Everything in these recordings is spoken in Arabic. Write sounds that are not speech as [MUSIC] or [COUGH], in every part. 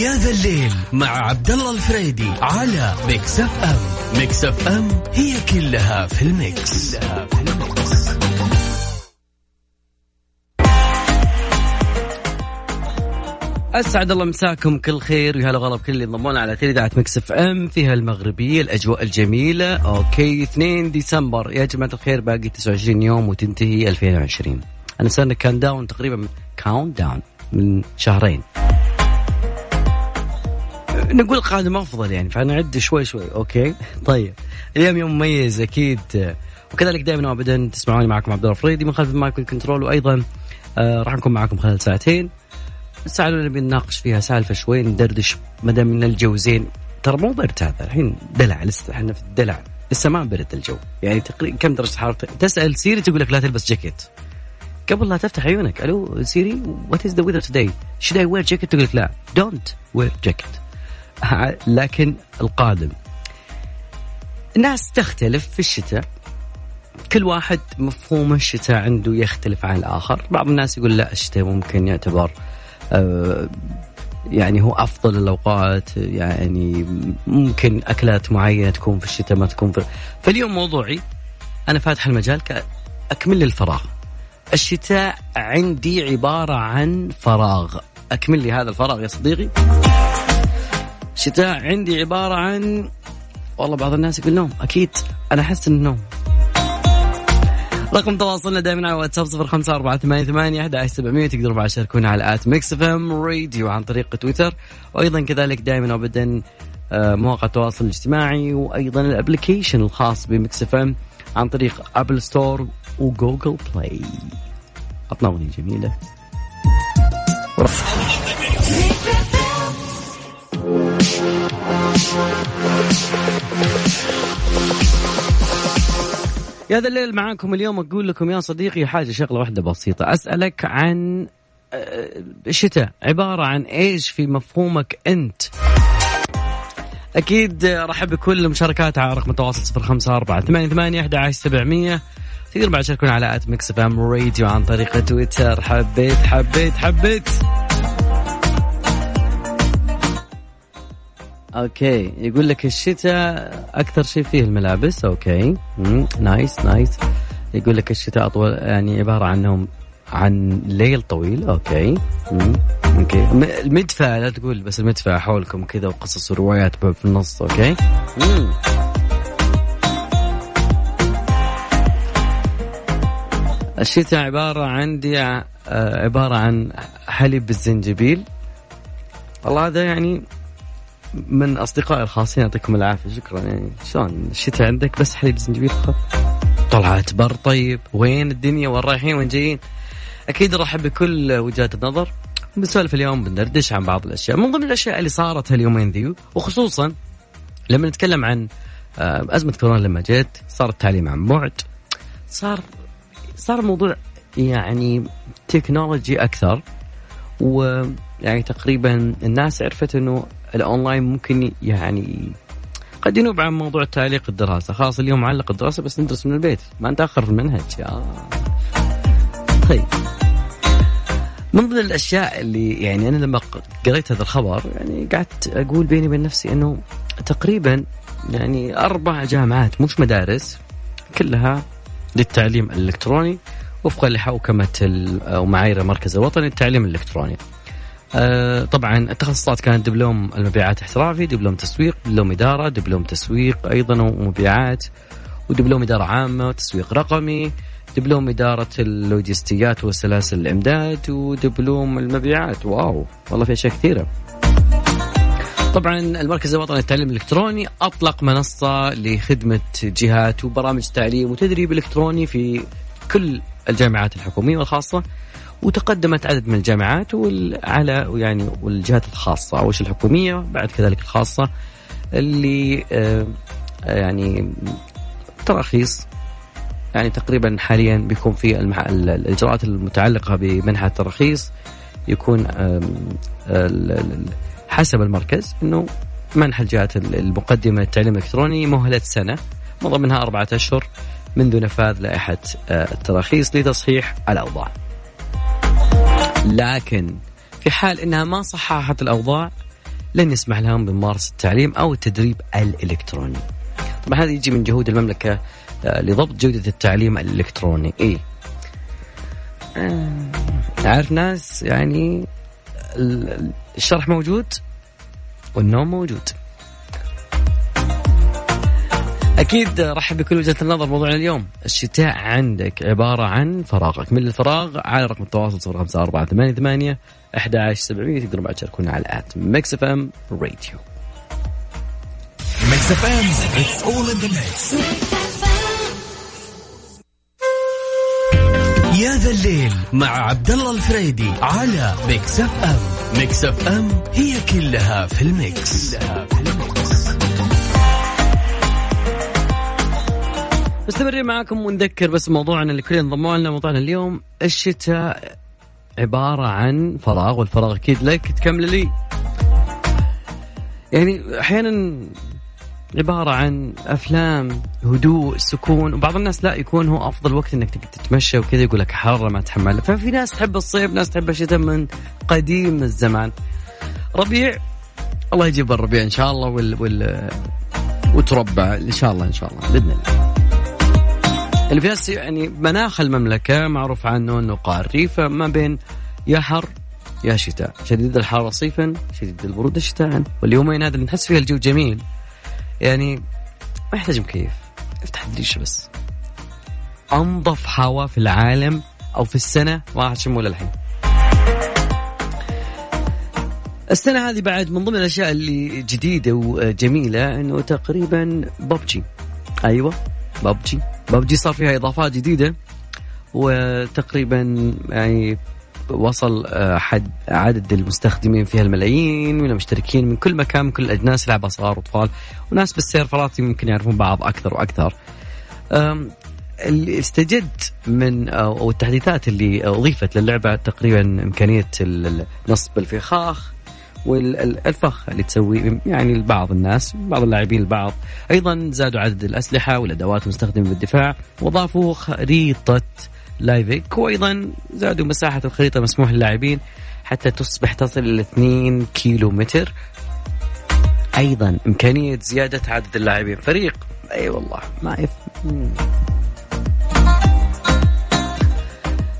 يا ذا الليل مع عبد الله الفريدي على Mix FM Mix FM هي كلها في ال Mix, كلها في ال Mix. أسعد الله مساكم كل خير. ويا هلا والله بكل اللي انضمونا على إذاعة Mix FM فيها المغربية الأجواء الجميلة. okay 2 ديسمبر. يا جماعة الخير باقي 29 يوم وتنتهي 2020 أنا صرنا countdown تقريبا countdown من شهرين. نقول القادم افضل يعني فنعد شوي شوي okay؟ طيب اليوم يوم مميز أكيد وكذلك دائما وابدا تسمعوني معكم عبد الله الفريدي من خلف ال mic وال control وأيضا آه راح نكون معكم خلال ساعتين. الساعة الأولى بنناقش فيها سالفة شوي ندردش ما دام من الجو زين. ترى مو برد هذا الحين دلع لسه إحنا في الدلع. لسه ما برد الجو. يعني تقريبا كم درجة حرارة؟ تسأل Siri تقول لك لا تلبس جاكيت. قبل لا تفتح عيونك hello Siri what is the weather today should I wear jacket تقول لك لا don't wear jacket [LAUGHS] لكن القادم. الناس تختلف في الشتاء. كل واحد مفهوم الشتاء عنده يختلف عن الآخر. بعض الناس يقول لا الشتاء ممكن يعتبر آه، يعني هو أفضل الأوقات يعني ممكن أكلات معينة تكون في الشتاء ما تكون في. فاليوم موضوعي. أنا فاتح المجال اكمل لي الفراغ الشتاء عندي عبارة عن فراغ. أكمل لي هذا الفراغ يا صديقي. الشتاء عندي عبارة عن والله بعض الناس يقول نوم. أكيد أنا أحس انه نوم. رقم تواصلنا دائما على واتساب صفر خمسة أربعة ثمانية ثمانية أحد سبعمية تقدروا بعد تشاركونا على at Mix FM Radio عن طريق تويتر. وأيضا كذلك دائما وأبدا آه، مواقع التواصل الاجتماعي وأيضا ال application الخاص ب Mix FM عن طريق Apple Store و Google Play عطنا جميلة. يا ذا الليل معاكم اليوم أقول لكم يا صديقي حاجة شغلة واحدة بسيطة. أسألك عن آه، الشتاء. عبارة عن إيش في مفهومك أنت؟ أكيد رحب بكل المشاركات على رقم التواصل صفر خمسة أربعة ثمانية ثمانية أحد عشر سبعمية. تقدر بعد تشاركون على at Mix FM Radio عن طريق تويتر. حبيت حبيت حبيت. okay. يقول لك الشتاء أكثر شيء فيه الملابس. okay. مم. nice nice يقول لك الشتاء أطول يعني عبارة عن نوم عن ليل طويل. okay. okay. المدفع لا تقول بس المدفع حولكم كذا وقصص وروايات في النص. okay. مم. الشتاء عبارة عندي آه، عبارة عن حليب بالزنجبيل. والله هذا يعني من أصدقائي الخاصين يعطيكم العافية شكرا. يعني شلون؟ الشتاء عندك بس حليب زنجبيل فقط طلعت بر طيب. وين الدنيا؟ وين رايحين؟ وين جايين؟ أكيد ارحب بكل وجهات النظر. بنسولف اليوم بندردش عن بعض الأشياء. من ضمن الأشياء اللي صارت هاليومين ذي وخصوصا لما نتكلم عن آه، أزمة كورونا لما جت صار التعليم عن بعد. صار صار الموضوع يعني تكنولوجي أكثر. ويعني تقريبا الناس عرفت إنه الأونلاين ممكن يعني قد ينوب عن موضوع تعليق الدراسة. خلاص اليوم معلق الدراسة بس ندرس من البيت. ما نتأخر في المنهج. يا. طيب. من ضمن الأشياء اللي يعني أنا لما قريت هذا الخبر يعني قعدت أقول بيني وبين نفسي إنه تقريبا يعني أربع جامعات مش مدارس كلها للتعليم الإلكتروني وفقا لحوكمه أو معايير المركز الوطني للتعليم الإلكتروني. آه طبعا التخصصات كانت دبلوم المبيعات احترافي دبلوم تسويق دبلوم إدارة دبلوم تسويق أيضا ومبيعات ودبلوم إدارة عامة وتسويق رقمي دبلوم إدارة اللوجستيات وسلاسل الإمداد ودبلوم المبيعات. واو والله في أشياء كثيرة. طبعا المركز الوطني للتعليم الإلكتروني أطلق منصة لخدمة جهات وبرامج تعليم وتدريب إلكتروني في كل الجامعات الحكومية والخاصة. وتقدمت عدد من الجامعات على يعني والجهات الخاصة. اول شيء الحكومية؟ بعد كذلك الخاصة اللي آه، يعني تراخيص. يعني تقريبا حاليا بيكون في الإجراءات المتعلقة بمنح التراخيص يكون حسب المركز إنه منح الجهات المقدمة للتعليم الإلكتروني مهلة سنة من ضمنها أربعة أشهر منذ نفاذ لائحة آه، التراخيص لتصحيح الأوضاع. لكن في حال إنها ما صححت الأوضاع لن يسمح لهم بممارسة التعليم أو التدريب الإلكتروني. طبعا هذا يجي من جهود المملكة آه، لضبط جودة التعليم الإلكتروني. إيه. أعرف ناس يعني الشرح موجود والنوم موجود. أكيد رحب بكل وجهة النظر موضوعنا اليوم. الشتاء عندك عبارة عن فراغك. من الفراغ على رقم التواصل 05488 11700 تقدروا بعد تشاركونا على at Mix FM Radio. Mix F M it's all in the mix يا ذا الليل مع عبد الله الفريدي على Mix FM. Mix FM هي كلها في ال mix, كلها في ال mix. مستمرين معاكم ونذكر بس موضوعنا اللي كلنا انضموا لنا موضوعنا اليوم الشتاء عبارة عن فراغ والفراغ أكيد لك تكمل لي. يعني أحيانا عبارة عن أفلام هدوء سكون وبعض الناس لا يكون هو أفضل وقت إنك تتمشى وكذا يقول لك حارة ما تحمل. ففي ناس تحب الصيف ناس تحب الشتاء من قديم الزمان. ربيع الله يجيب الربيع إن شاء الله وال, وال وتربع إن شاء الله إن شاء الله بإذن الله. في ناس يعني مناخ المملكة معروف عنه أنه قاري فما بين يا حر يا شتاء. شديد الحرارة صيفا شديد البرودة شتاء واليومين هذا اللي نحس فيها الجو جميل. يعني ما يحتاج مكيف. افتح الدريشة بس. أنظف هواء في العالم أو في السنة ما شموا للحين السنة هذه بعد من ضمن الأشياء اللي جديدة وجميلة أنه تقريبا ببجي أيوة. ببجي. ببجي صار فيها إضافات جديدة وتقريبا يعني وصل آه، حد عدد المستخدمين فيها الملايين من المشتركين من كل مكان من كل الأجناس لعبة صغار وأطفال. وناس بالسيرفرات يمكن يعرفون بعض أكثر وأكثر. اللي استجد من أو التحديثات اللي أضيفت للعبة تقريبا إمكانية نصب الفخاخ. والفخ اللي تسوي يعني لبعض الناس بعض اللاعبين البعض. أيضا زادوا عدد الأسلحة والأدوات المستخدمة بالدفاع وأضافوا خريطة لايفيك وأيضا زادوا مساحة الخريطة مسموح للاعبين حتى تصبح تصل إلى 2 كيلو متر أيضا إمكانية زيادة عدد اللاعبين. فريق أي أيوة والله ما يف...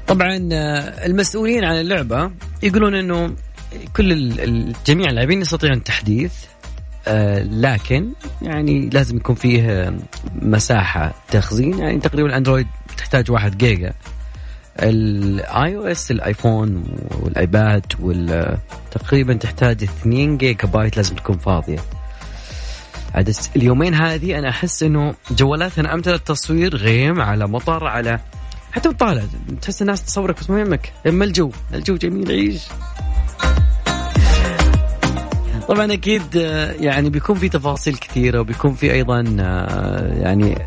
طبعا آه، المسؤولين عن اللعبة يقولون إنه كل جميع اللاعبين يستطيعون التحديث آه لكن يعني لازم يكون فيه مساحة تخزين. يعني تقريبا ال Android تحتاج واحد جيجا. ال iOS ال iPhone وال iPad تقريبا تحتاج 2 جيجا بايت لازم تكون فاضية. عاد اليومين هذه أنا أحس إنه جوالاتنا امثله التصوير غيم على مطر على حتى بتطالع تحس الناس تصورك بس ما يهمك. اما الجو. الجو جميل عيش. طبعا أكيد آه، يعني بيكون في تفاصيل كثيرة وبيكون في أيضا آه، يعني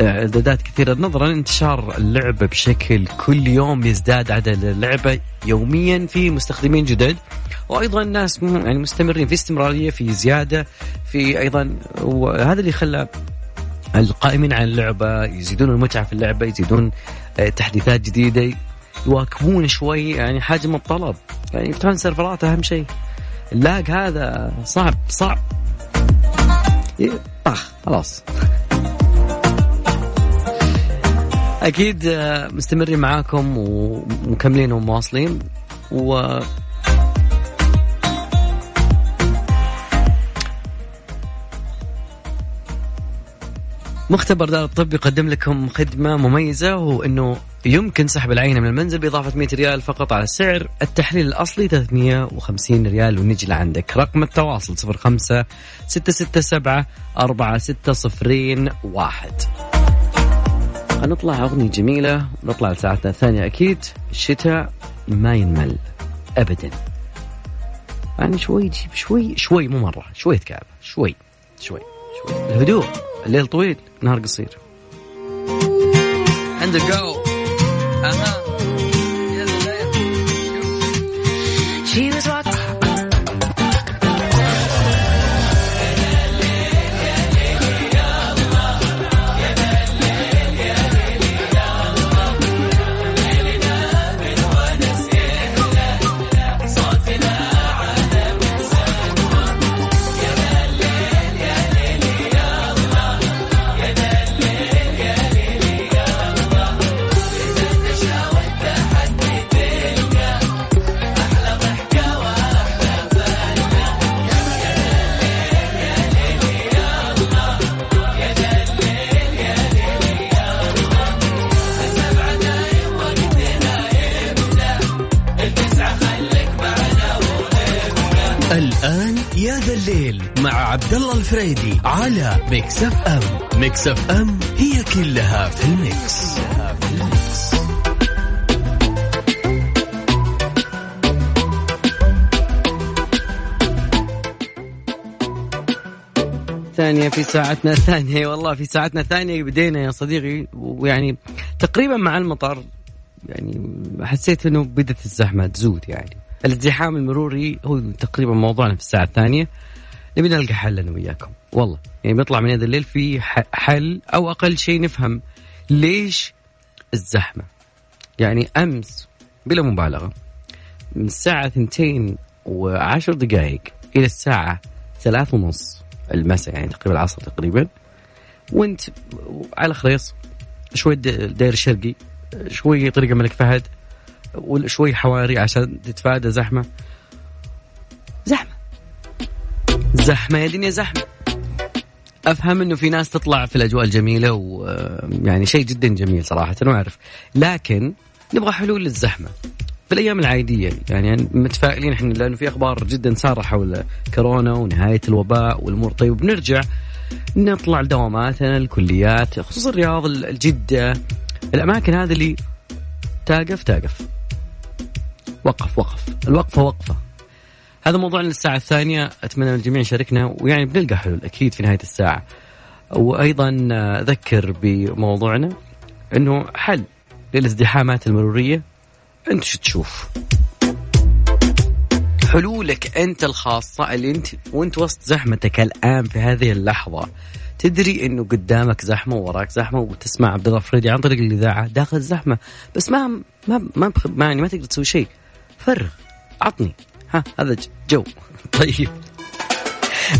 إعدادات كثيرة. نظرا لانتشار اللعبه بشكل كل يوم يزداد عدد اللعبة يوميا في مستخدمين جدد. وأيضا الناس يعني مستمرين في استمرارية في زيادة في أيضا وهذا اللي خلى القائمين على اللعبة يزيدون المتعة في اللعبة يزيدون آه، تحديثات جديدة يواكبون شوي يعني حجم الطلب. يعني يفتحون سيرفرات أهم شيء. اللاج هذا صعب صعب. طخ خلاص. أكيد آه، مستمرين معاكم ومكملين ومواصلين و مختبر دار الطب يقدم لكم خدمة مميزة وهو أنه يمكن سحب العينة من المنزل بإضافة 100 ريال فقط على سعر التحليل الأصلي 350 ريال ونجي لعندك. رقم التواصل 05 667 4601 نطلع أغنية جميلة ونطلع لساعتنا الثانية أكيد. الشتاء ما ينمل أبدا. يعني شوي شوي شوي مو مرة شوية كعبة شوي شوي شوي. الهدوء الليل طويل نهار قصير. عندك جو Ajá. الليل مع عبد الله الفريدي على Mix FM Mix FM هي كلها في ال mix, كلها في ال mix. ثانية في ساعتنا الثانية. والله في ساعتنا الثانية بدينا يا صديقي. ويعني تقريبا مع المطر يعني حسيت إنه بدت الزحمة تزود يعني. الازدحام المروري هو تقريبا موضوعنا في الساعة الثانية. نبي نلقى حل أنا وياكم. والله. يعني بيطلع من هذا الليل في حل أو أقل شيء نفهم ليش الزحمة. يعني أمس بلا مبالغة من الساعة ثنتين وعشر دقائق إلى الساعة ثلاث ونص المساء يعني تقريبا العصر تقريبا وانت على خريص شوي داير الشرقي شوي طريق الملك فهد وشوي حواري عشان تتفادى زحمة. زحمة يا دنيا زحمة. أفهم إنه في ناس تطلع في الأجواء الجميلة ويعني شيء جدا جميل صراحة أنا أعرف. لكن نبغى حلول للزحمة. في الأيام العادية يعني متفائلين إحنا لأنه في أخبار جدا سارة حول كورونا ونهاية الوباء والأمور. طيب بنرجع نطلع لدواماتنا الكليات خصوصا الرياض الجدة. الأماكن هذه اللي تاقف تاقف. وقف وقف. الوقفة وقفة. هذا موضوعنا للساعة الثانية. أتمنى الجميع يشاركنا. ويعني بنلقى حلول أكيد في نهاية الساعة. وأيضا أذكر بموضوعنا إنه حل للازدحامات المرورية. أنت شو تشوف؟ حلولك أنت الخاصة اللي أنت وأنت وسط زحمتك الآن في هذه اللحظة. تدري إنه قدامك زحمة ووراك زحمة وتسمع عبد الله فريدي عن طريق الإذاعة داخل الزحمة. بس ما ما ما, ما يعني ما تقدر تسوي شيء. فرغ عطني. ها هذا جو. [LAUGHS] طيب.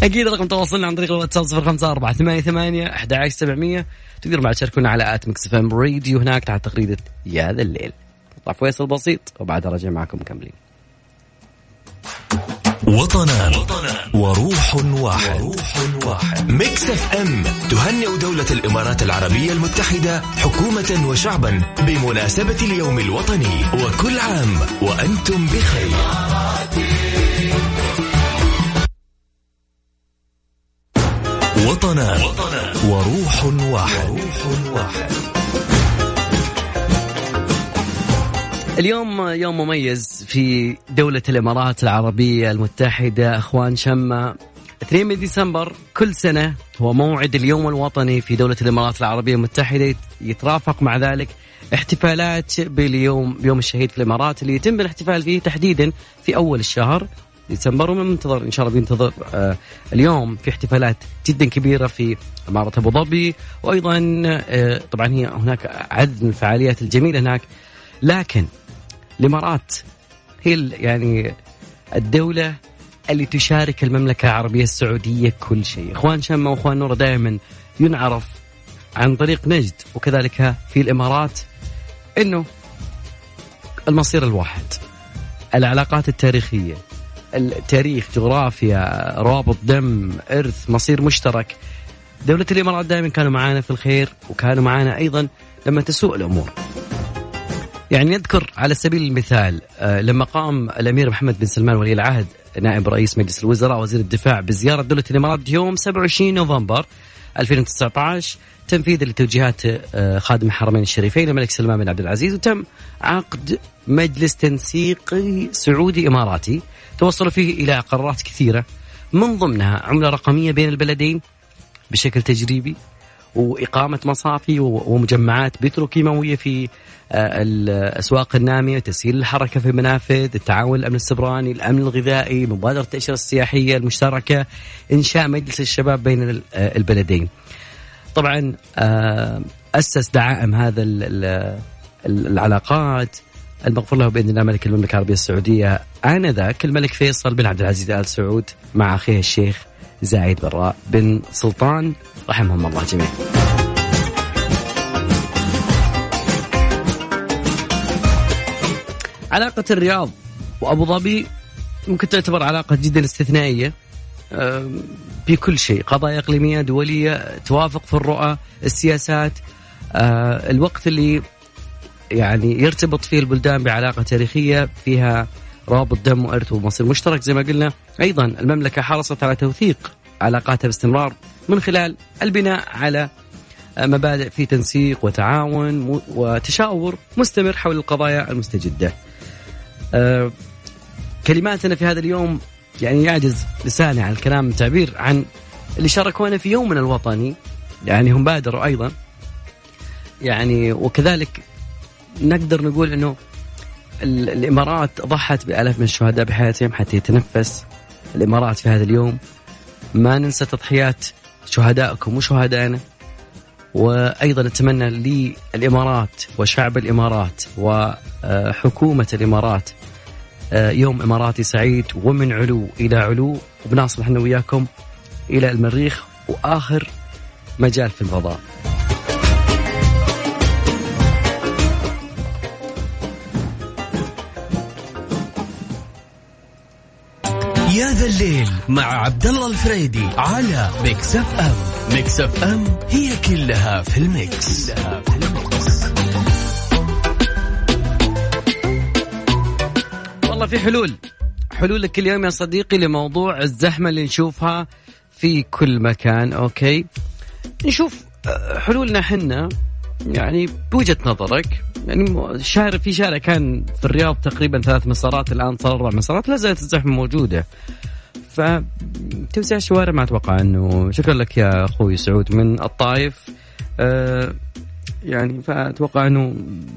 أكيد رقم تواصلنا عن طريق الواتساب 05 4 8 8 11 700 تقدر بعد تشاركونا على at Mix FM Radio هناك تحت تغريده يا ذا الليل. نطلع فاصل بسيط وبعدها راجع معكم مكملين. وطنان وروح واحد. وروح واحد Mix FM تهنئ دولة الامارات العربية المتحدة حكومة وشعبا بمناسبة اليوم الوطني. وكل عام وأنتم بخير. وطنان وروح واحد, وروح واحد. اليوم يوم مميز في دولة الإمارات العربية المتحدة أخوان شمة 2 من ديسمبر كل سنة هو موعد اليوم الوطني في دولة الإمارات العربية المتحدة. يترافق مع ذلك احتفالات باليوم بيوم الشهيد في الإمارات اللي يتم الاحتفال فيه تحديدا في أول الشهر ديسمبر. ومن منتظر إن شاء الله بينتظر آه اليوم في احتفالات جدا كبيرة في إمارة أبو ظبي. وأيضا آه طبعا هي هناك عدد من الفعاليات الجميلة هناك. لكن الإمارات. هي يعني الدولة اللي تشارك المملكة العربية السعودية كل شيء، إخوان شمه وإخوان نوره دائما ينعرف عن طريق نجد وكذلك في الإمارات إنه المصير الواحد العلاقات التاريخية التاريخ جغرافيا روابط دم إرث مصير مشترك. دولة الإمارات دائما كانوا معانا في الخير وكانوا معانا أيضا لما تسوء الأمور. يعني نذكر على سبيل المثال آه، لما قام الأمير محمد بن سلمان ولي العهد نائب رئيس مجلس الوزراء وزير الدفاع بزيارة دولة الإمارات يوم 27 نوفمبر 2019 تنفيذا لتوجيهات آه، خادم الحرمين الشريفين الملك سلمان بن عبد العزيز وتم عقد مجلس تنسيقي سعودي إماراتي. توصلوا فيه إلى قرارات كثيرة من ضمنها عملة رقمية بين البلدين بشكل تجريبي. وإقامة مصافي ومجمعات بتروكيماويه في آه، الأسواق النامية تسهيل الحركة في المنافذ التعاون الأمن السبراني الأمن الغذائي مبادرة التأشيرة السياحية المشتركة إنشاء مجلس الشباب بين آه، البلدين. طبعا آه، أسس دعائم هذا العلاقات. المغفور له بإذن الله ملك المملكة العربية السعودية آنذاك الملك فيصل بن عبد العزيز آل سعود مع أخيه الشيخ زايد براء بن سلطان رحمهم الله جميعا. علاقة الرياض وأبو ظبي ممكن تعتبر علاقة جدا استثنائية في كل شيء قضايا إقليمية دولية توافق في الرؤى السياسات الوقت اللي يعني يرتبط فيه البلدان بعلاقة تاريخية فيها رابط دم وارث ومصير مشترك زي ما قلنا. أيضا المملكة حرصت على توثيق علاقاتها باستمرار من خلال البناء على مبادئ في تنسيق وتعاون وتشاور مستمر حول القضايا المستجدة. أه كلماتنا في هذا اليوم يعني يعجز لساني عن الكلام التعبير عن اللي شاركونا في يومنا الوطني. يعني هم بادروا أيضا. يعني وكذلك نقدر نقول إنه الإمارات ضحت بالاف من الشهداء بحياتهم حتى يتنفس الإمارات في هذا اليوم ما ننسى تضحيات شهدائكم وشهدائنا وأيضا نتمنى للإمارات وشعب الإمارات وحكومة الإمارات آه، يوم إماراتي سعيد ومن علو إلى علو وبنصل إحنا وياكم إلى المريخ وآخر مجال في الفضاء. يا ذا الليل مع عبد الله الفريدي على Mix FM، Mix F M هي كلها في ال mix. كلها في ال mix. والله في حلول حلولك اليوم يا صديقي لموضوع الزحمة اللي نشوفها في كل مكان أوكي نشوف آه، حلولنا حنا يعني بوجهة نظرك يعني شارع في شارع كان في الرياض تقريبا ثلاث مسارات الآن صار أربع مسارات لا زالت الزحمة موجودة. فتوسيع الشوارع ما أتوقع انه شكرا لك يا أخوي سعود من الطائف أه يعني فأتوقع إنه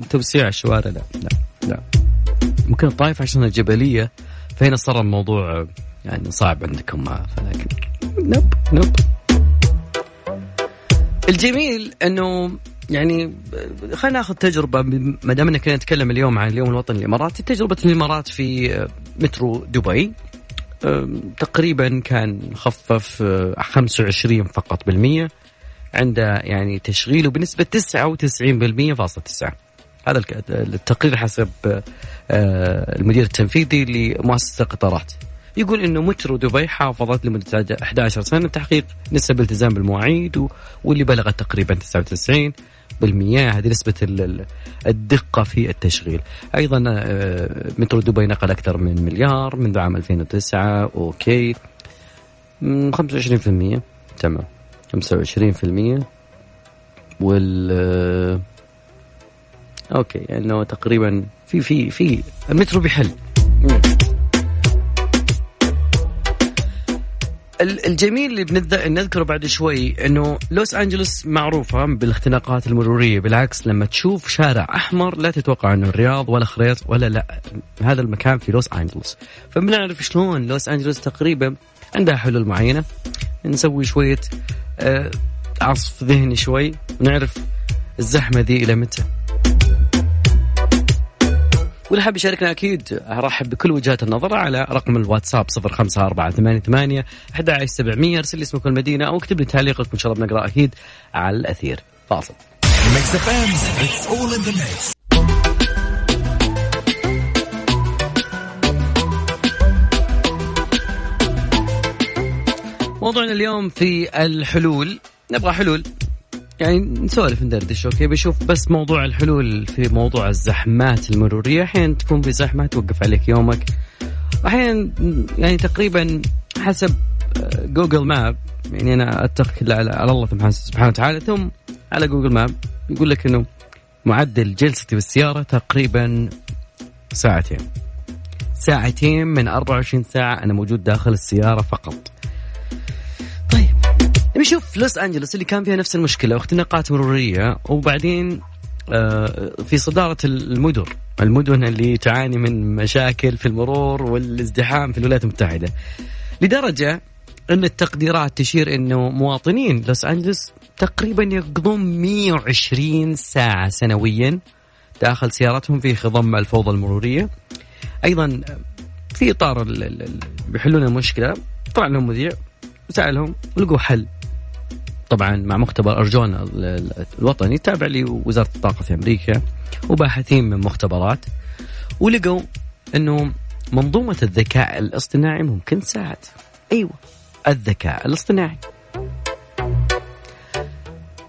توسيع الشوارع لا لا لا. ممكن الطائف عشان الجبلية فهنا صار الموضوع يعني صعب عندكم فلكن نب نب. الجميل إنه يعني خلينا ناخذ تجربة ما دام كنا نتكلم اليوم عن اليوم الوطني الإماراتي تجربة الإمارات في مترو دبي تقريبا كان خفف 25 فقط بالمية عند يعني تشغيله بنسبة 99% فاصلة 9 هذا التقرير حسب آه، المدير التنفيذي لمؤسسة القطارات يقول إنه مترو دبي حافظت لمدة 11 سنة تحقيق نسب التزام بالمواعيد واللي بلغت تقريبا 99 بالمياه هذه نسبة الدقة في التشغيل. أيضا آه، مترو دبي نقل أكثر من مليار منذ عام 2009 أوكي. 25% تمام. 25% وال آه، أوكي. إنه يعني تقريبا في في في المترو بيحل. الجميل اللي بنبدا نذكره بعد شوي إنه لوس أنجلوس معروفة بالاختناقات المرورية بالعكس لما تشوف شارع أحمر لا تتوقع إنه الرياض ولا خريط ولا لا هذا المكان في لوس أنجلوس. فبنعرف شلون لوس أنجلوس تقريبا عندها حلول معينة. نسوي شوية آه، عصف ذهني شوي ونعرف الزحمة ذي إلى متى. واللي حاب يشاركنا أكيد أرحب بكل وجهات النظر على رقم الواتساب 05488 11700 ارسل لي اسمك المدينة أو اكتب لي تعليقك وان شاء الله بنقرأ أكيد على الأثير. فاصل. موضوعنا اليوم في الحلول نبغى حلول. يعني نسولف ندردش okay؟ بشوف بس موضوع الحلول في موضوع الزحمات المرورية. أحيانا تكون في زحمة توقف عليك يومك. أحيانا يعني تقريبا حسب Google Map. يعني أنا اتكل على الله سبحانه وتعالى. ثم على Google Map يقول لك إنه معدل جلستي بالسيارة تقريبا ساعتين. ساعتين من 24 ساعة أنا موجود داخل السيارة فقط. نشوف لوس أنجلوس اللي كان فيها نفس المشكلة واختناقات مرورية وبعدين آه، في صدارة المدن المدن اللي تعاني من مشاكل في المرور والازدحام في الولايات المتحدة لدرجة إن التقديرات تشير إنه مواطنين لوس أنجلوس تقريبا يقضون 120 ساعة سنويا داخل سيارتهم في خضم الفوضى المرورية. أيضا في إطار بيحلون المشكلة طلع لهم مذيع وسالهم ولقوا حل. طبعا مع مختبر أرجونا الوطني تابع لوزارة الطاقة في أمريكا وباحثين من مختبرات ولقوا إنه منظومة الذكاء الاصطناعي ممكن تساعد أيوه الذكاء الاصطناعي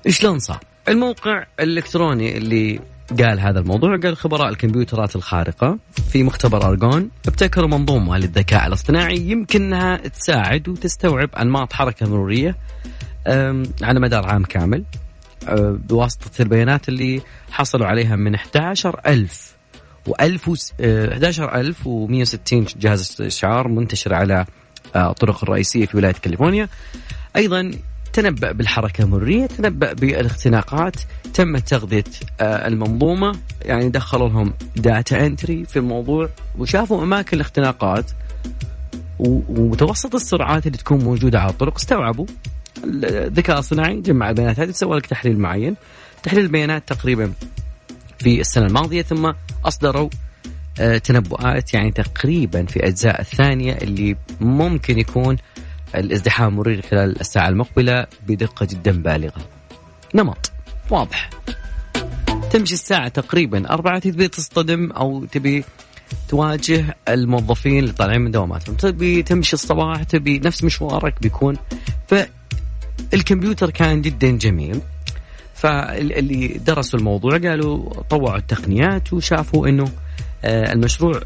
شلون صار؟ الموقع الإلكتروني اللي قال هذا الموضوع قال خبراء الكمبيوترات الخارقة في مختبر أرجون ابتكروا منظومة للذكاء الاصطناعي يمكنها تساعد وتستوعب أنماط حركة مرورية على مدار عام كامل. أه، بواسطة البيانات اللي حصلوا عليها من 11 ألف و 11160 جهاز استشعار منتشر على أه، الطرق الرئيسية في ولاية كاليفورنيا. أيضا تنبأ بالحركة المرورية تنبأ بالاختناقات. تم تغذية المنظومة يعني دخلوا لهم data entry في الموضوع وشافوا أماكن الاختناقات ومتوسط السرعات اللي تكون موجودة على الطرق. استوعبوا. الذكاء الصناعي جمع البيانات هذه سوى لك تحليل معين. تحليل البيانات تقريبا في السنة الماضية ثم أصدروا آه، تنبؤات يعني تقريبا في أجزاء الثانية اللي ممكن يكون الازدحام المروري خلال الساعة المقبلة بدقة جدا بالغة. نمط واضح. تمشي الساعة تقريبا أربعة تبي تصطدم أو تبي تواجه الموظفين اللي طالعين من دواماتهم. تبي تمشي الصباح تبي نفس مشوارك بيكون. فالكمبيوتر كان جدا جميل فاللي درسوا الموضوع قالوا طوعوا التقنيات وشافوا إنه آه، المشروع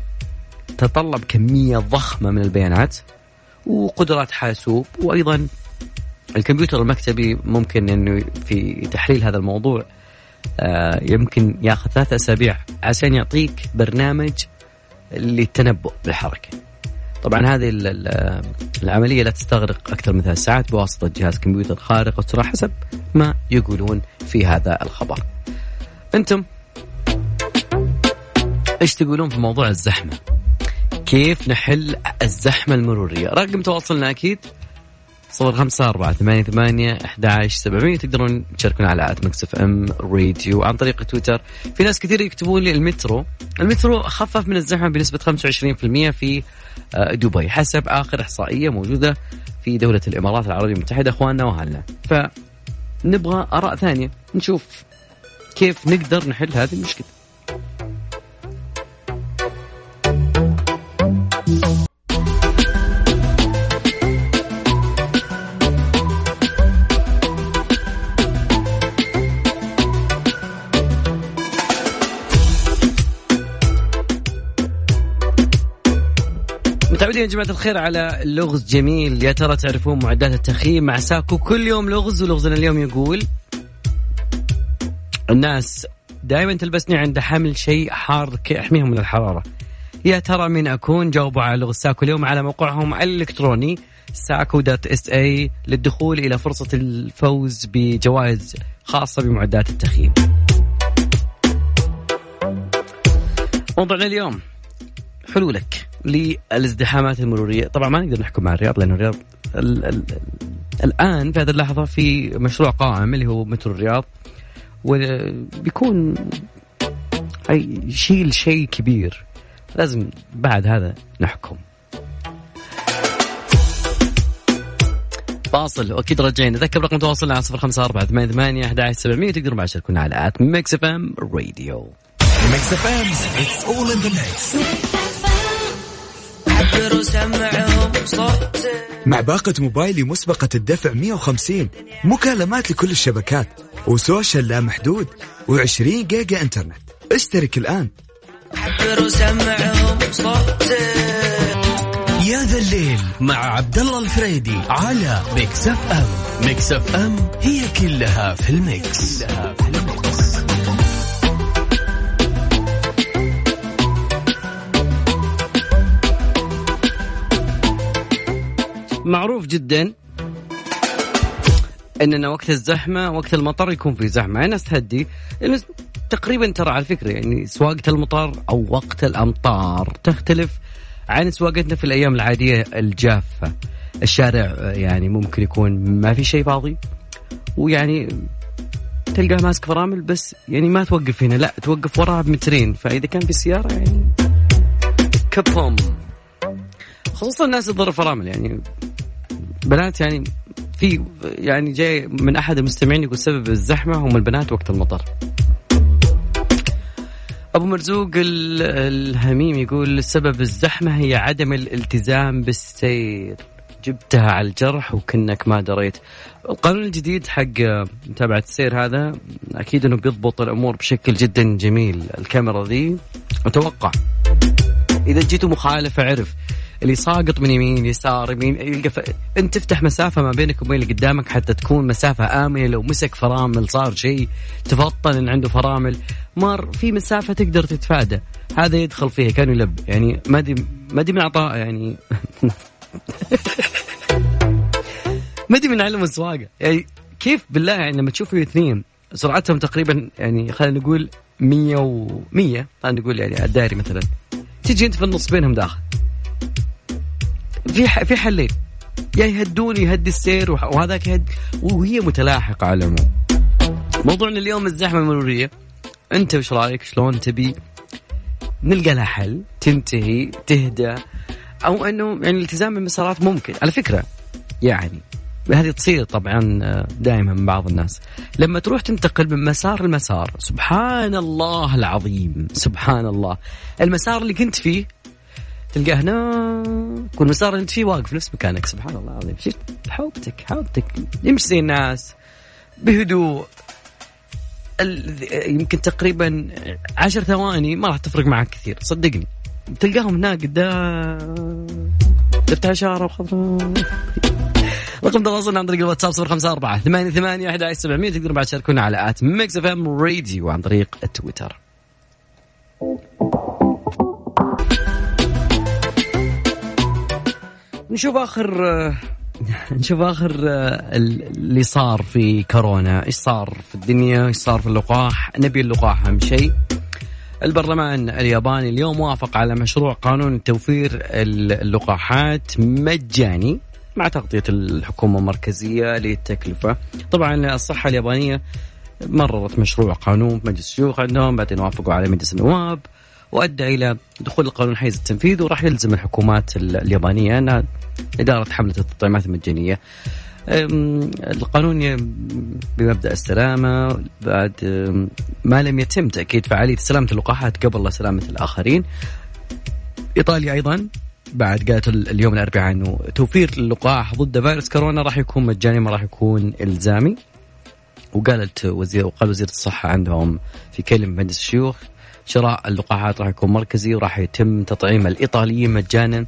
تطلب كمية ضخمة من البيانات وقدرات حاسوب وأيضا الكمبيوتر المكتبي ممكن إنه في تحليل هذا الموضوع آه، يمكن ياخذ ثلاثة أسابيع عشان يعطيك برنامج للتنبؤ بالحركة. طبعا هذه العملية لا تستغرق أكثر من ثلاث ساعات بواسطة جهاز كمبيوتر خارق السرعه حسب ما يقولون في هذا الخبر. أنتم إيش تقولون في موضوع الزحمة؟ كيف نحل الزحمة المرورية رقم تواصلنا أكيد صفر خمسة أربعة ثمانية ثمانية أحد سبعمية تقدرون تشاركون على at Mix FM Radio. عن طريق تويتر في ناس كثير يكتبون لي المترو. المترو خفف من الزحمة بنسبة 25% في آه، دبي حسب آخر إحصائية موجودة في دولة الإمارات العربية المتحدة أخواننا وأهلنا. فنبغى آراء ثانية. نشوف كيف نقدر نحل هذه المشكلة. يا جماعة الخير على لغز جميل. يا ترى تعرفون معدات التخييم مع ساكو؟ كل يوم لغز ولغزنا اليوم يقول الناس دائما تلبسني عند حمل شيء حار يحميهم من الحرارة. يا ترى من أكون؟ جاوبوا على لغز ساكو اليوم على موقعهم الإلكتروني ساكو dot SA للدخول إلى فرصة الفوز بجوائز خاصة بمعدات التخييم. موضوعنا اليوم حلولك. للازدحامات المرورية. طبعا ما نقدر نحكم على الرياض لأنه الرياض ال ال الآن في هذه اللحظة في مشروع قائم اللي هو مترو الرياض وبيكون يشيل شيء كبير. لازم بعد هذا نحكم. فاصل وأكيد رجعنا. ذكر رقم تواصلنا على صفر خمسة أربعة ثمانية ثمانية أحد عشر سبعمية تقدروا بعد تشاركونا على at Mix FM Radio. Mix FM it's all in the mix مع باقة موبايلي مسبقة الدفع 150 مكالمات لكل الشبكات و social لا محدود و20 جيجا إنترنت. اشترك الآن. يا ذا الليل مع عبد الله الفريدي على Mix FM. Mix FM هي كلها في ال mix, كلها في ال mix. معروف جدا أننا وقت الزحمة وقت المطر يكون في زحمة. الناس تهدي لأنه تقريبا ترى على فكرة يعني سواقة المطر أو وقت الأمطار تختلف عن سواقتنا في الأيام العادية الجافة. الشارع يعني ممكن يكون ما في شيء فاضي ويعني تلقاه ماسك فرامل بس يعني ما توقف هنا لا توقف وراها بمترين فإذا كان في السيارة يعني كبهم خصوصا الناس تضر فرامل يعني بنات يعني في يعني جاي من أحد المستمعين يقول سبب الزحمة هم البنات وقت المطر. أبو مرزوق الهميم يقول سبب الزحمة هي عدم الالتزام بالسير. جبتها على الجرح وكنك ما دريت. القانون الجديد حق متابعة السير هذا أكيد أنه بيضبط الأمور بشكل جدا جميل. الكاميرا ذي أتوقع. إذا جيتوا مخالفة عرف. اللي ساقط من يمين يسار يمين يلقى ف... انت تفتح مسافة ما بينك وبين اللي قدامك حتى تكون مسافة آمنة لو مسك فرامل صار شيء تفطن إن عنده فرامل مر في مسافة تقدر تتفادى. هذا يدخل فيها كان يلب يعني ما دي ما دي من عطاء يعني. [LAUGHS] ما دي من علم السواقة. يعني كيف بالله يعني لما تشوفوا اثنين سرعتهم تقريبا يعني خلينا نقول 100 و 100 خلينا نقول يعني الداري مثلا تجي أنت في النص بينهم داخل. في في حلين. يا يهدون يهدي السير وهذاك يهد وهي متلاحقة على العموم. موضوعنا اليوم الزحمة المرورية. أنت وش رأيك؟ شلون تبي نلقى لها حل؟ تنتهي تهدى؟ أو أنه يعني الالتزام بالمسارات ممكن. على فكرة يعني هذه تصير طبعا دائما من بعض الناس. لما تروح تنتقل من مسار لمسار سبحان الله العظيم سبحان الله. المسار اللي كنت فيه تلقاه هناك والمسار اللي انت فيه واقف نفس مكانك سبحان الله العظيم. شفت؟ حوبتك حوبتك. يمشي زي الناس. بهدوء. يمكن تقريبا عشر ثواني ما راح تفرق معك كثير. صدقني. تلقاهم هناك قدام. تفتح إشارة وخضراء رقم تواصلنا عن طريق الواتساب صفر خمسة أربعة ثمانية ثمانية أحد عشر سبعمية. تقدروا بعد تشاركونا على at Mix FM Radio عن طريق التويتر نشوف آخر نشوف آخر اللي صار في كورونا. إيش صار في الدنيا؟ إيش صار في اللقاح؟ نبي اللقاح أهم شيء. البرلمان الياباني اليوم وافق على مشروع قانون توفير اللقاحات مجاني مع تغطية الحكومة المركزية للتكلفة. طبعا الصحة اليابانية مررت مشروع قانون في مجلس الشيوخ عندهم بعدين وافقوا على مجلس النواب. وأدى إلى دخول القانون حيز التنفيذ وراح يلزم الحكومات اليابانية أنها إدارة حملة التطعيمات المجانية. القانون بمبدأ السلامة بعد ما لم يتم تأكيد فعالية سلامة اللقاحات قبل سلامة الآخرين. إيطاليا أيضا بعد قالت اليوم الأربعاء إنه توفير اللقاح ضد فيروس كورونا راح يكون مجاني ما راح يكون إلزامي. وقالت وزير وقال وزير الصحة عندهم في كلمة مجلس الشيوخ شراء اللقاحات راح يكون مركزي وراح يتم تطعيم الايطاليين مجانا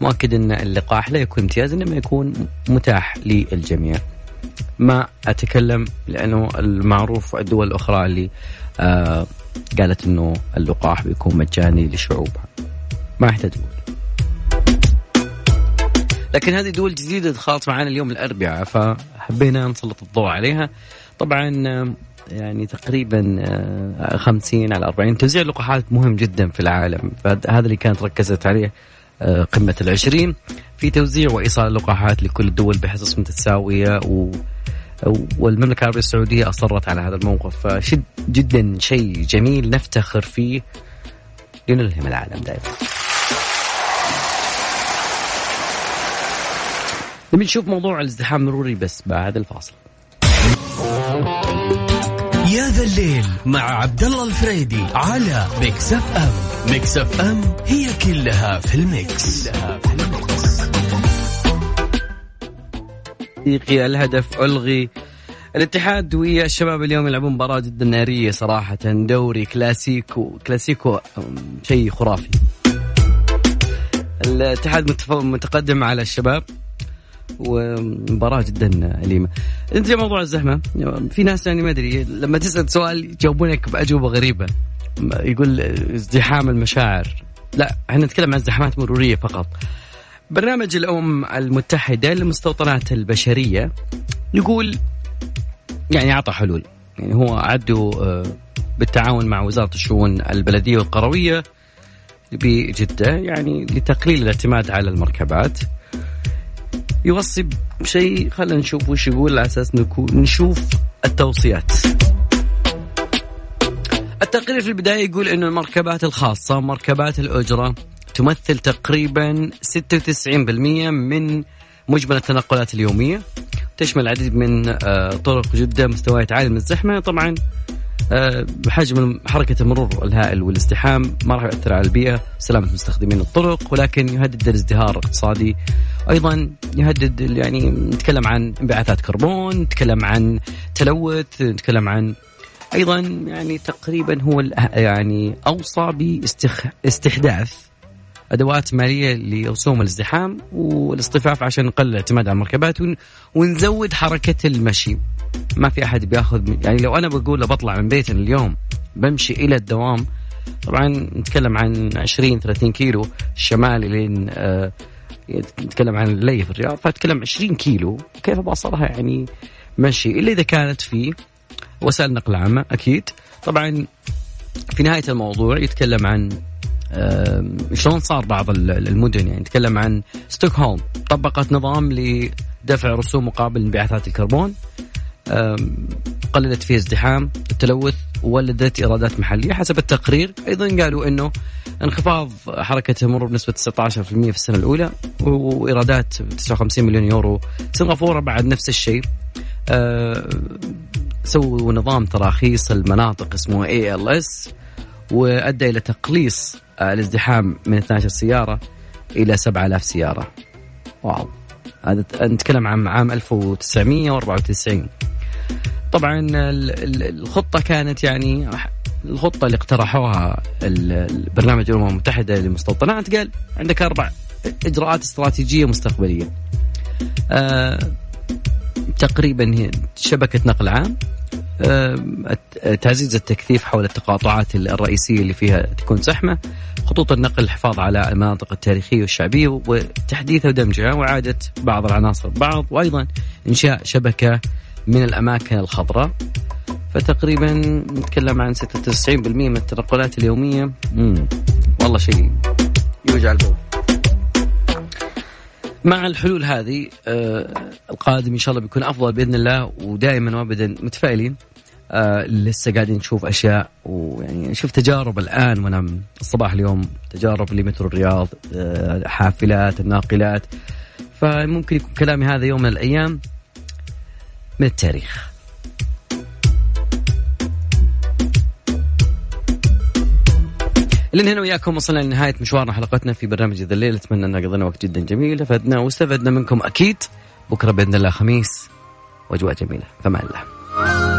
مؤكد أن اللقاح لا يكون امتياز إنما يكون متاح للجميع. ما أتكلم لأنه المعروف الدول الأخرى اللي آه قالت إنه اللقاح بيكون مجاني لشعوبها. ما يحتاج. لكن هذه دول جديدة دخلت معنا اليوم الأربعاء فحبينا نسلط الضوء عليها. طبعا يعني تقريبا 50 على 40 توزيع اللقاحات مهم جدا في العالم. فهذا اللي كانت ركزت عليه قمة العشرين. في توزيع وإيصال اللقاحات لكل الدول بحصص متساوية و والمملكة العربية السعودية أصرت على هذا الموقف. فشد جدا شيء جميل نفتخر فيه لنلهم العالم دائما. نبي نشوف موضوع الازدحام المروري بس بعد الفاصل. يا ذا الليل مع عبد الله الفريدي على Mix FM Mix FM هي كلها في ال Mix, كلها في ال Mix. الهدف ألغي الاتحاد ويا الشباب اليوم يلعبون مباراة جدا نارية صراحة. دوري كلاسيكو كلاسيكو شيء خرافي. الاتحاد متقدم على الشباب. ومباراة جدا أليمة. أنت في موضوع الزحمة في ناس يعني ما أدري لما تسأل سؤال يجاوبونك بأجوبة غريبة. يقول ازدحام المشاعر. لا إحنا نتكلم عن ازدحامات مرورية فقط. برنامج الأمم المتحدة للمستوطنات البشرية يقول يعني أعطى حلول. يعني هو عدوا بالتعاون مع وزارة الشؤون البلدية والقروية بجدة يعني لتقليل الاعتماد على المركبات. يوصي بشيء خلينا نشوف وش يقول على أساس نشوف التوصيات. التقرير في البداية يقول إنه المركبات الخاصة مركبات الأجرة تمثل تقريبا 96% من مجمل التنقلات اليومية تشمل العديد من طرق جدة مستويات عاليه من الزحمة طبعا بحجم حركة المرور الهائل والازدحام ما راح يؤثر على البيئة سلامة مستخدمين الطرق ولكن يهدد الازدهار الاقتصادي. أيضا يهدد يعني نتكلم عن انبعاثات كربون نتكلم عن تلوث نتكلم عن أيضا يعني تقريبا هو يعني أوصى باستحداث أدوات مالية لرسوم الازدحام والاصطفاف عشان نقلل الاعتماد على المركبات ونزود حركة المشي. ما في أحد بياخذ يعني لو أنا بقول بطلع من بيتنا اليوم بمشي إلى الدوام طبعا نتكلم عن 20 30 كيلو الشمال لين آه نتكلم عن اللي في الرياض فأتكلم 20 كيلو كيف بوصلها يعني مشي. إلا إذا كانت في وسائل نقل عامه أكيد. طبعا في نهاية الموضوع يتكلم عن شلون صار بعض المدن يعني نتكلم عن ستوكهولم طبقت نظام لدفع رسوم مقابل انبعاثات الكربون. قللت فيه ازدحام التلوث وولدت إيرادات محلية حسب التقرير. أيضا قالوا إنه انخفاض حركة المرور بنسبة 19% في السنة الأولى وإيرادات 59 مليون يورو. سنغافورة بعد نفس الشيء. أه سووا نظام تراخيص المناطق اسمه ALS وأدى إلى تقليص الازدحام من 12 سيارة إلى 7000 سيارة. Wow. هذا نتكلم عن عام 1994 طبعا الخطة كانت يعني الخطة اللي اقترحوها البرنامج الأمم المتحدة للمستوطنات قال عندك أربع إجراءات استراتيجية مستقبلية. آه تقريبا هي شبكة نقل عام آه تعزيز التكثيف حول التقاطعات الرئيسية اللي فيها تكون زحمة خطوط النقل الحفاظ على المناطق التاريخية والشعبية وتحديثها ودمجها وإعادة بعض العناصر ببعض وأيضا إنشاء شبكة من الأماكن الخضراء فتقريبا نتكلم عن 96% من التنقلات اليومية. مم. والله شيء يوجع القلب مع الحلول هذه آه القادم إن شاء الله بيكون أفضل بإذن الله ودائما وابدا متفائلين آه لسه قاعدين نشوف أشياء ويعني نشوف تجارب الآن وأنا الصباح اليوم تجارب لمترو الرياض آه حافلات الناقلات. فممكن يكون كلامي هذا يوم من الأيام. من التاريخ. لين هنا وياكم وصلنا لنهاية مشوارنا حلقتنا في برنامج ذا الليل. أتمنى أن قضينا وقت جدا جميل. أفدنا واستفدنا منكم أكيد. بكرة بإذن الله خميس. وأجواء جميلة. فما الله.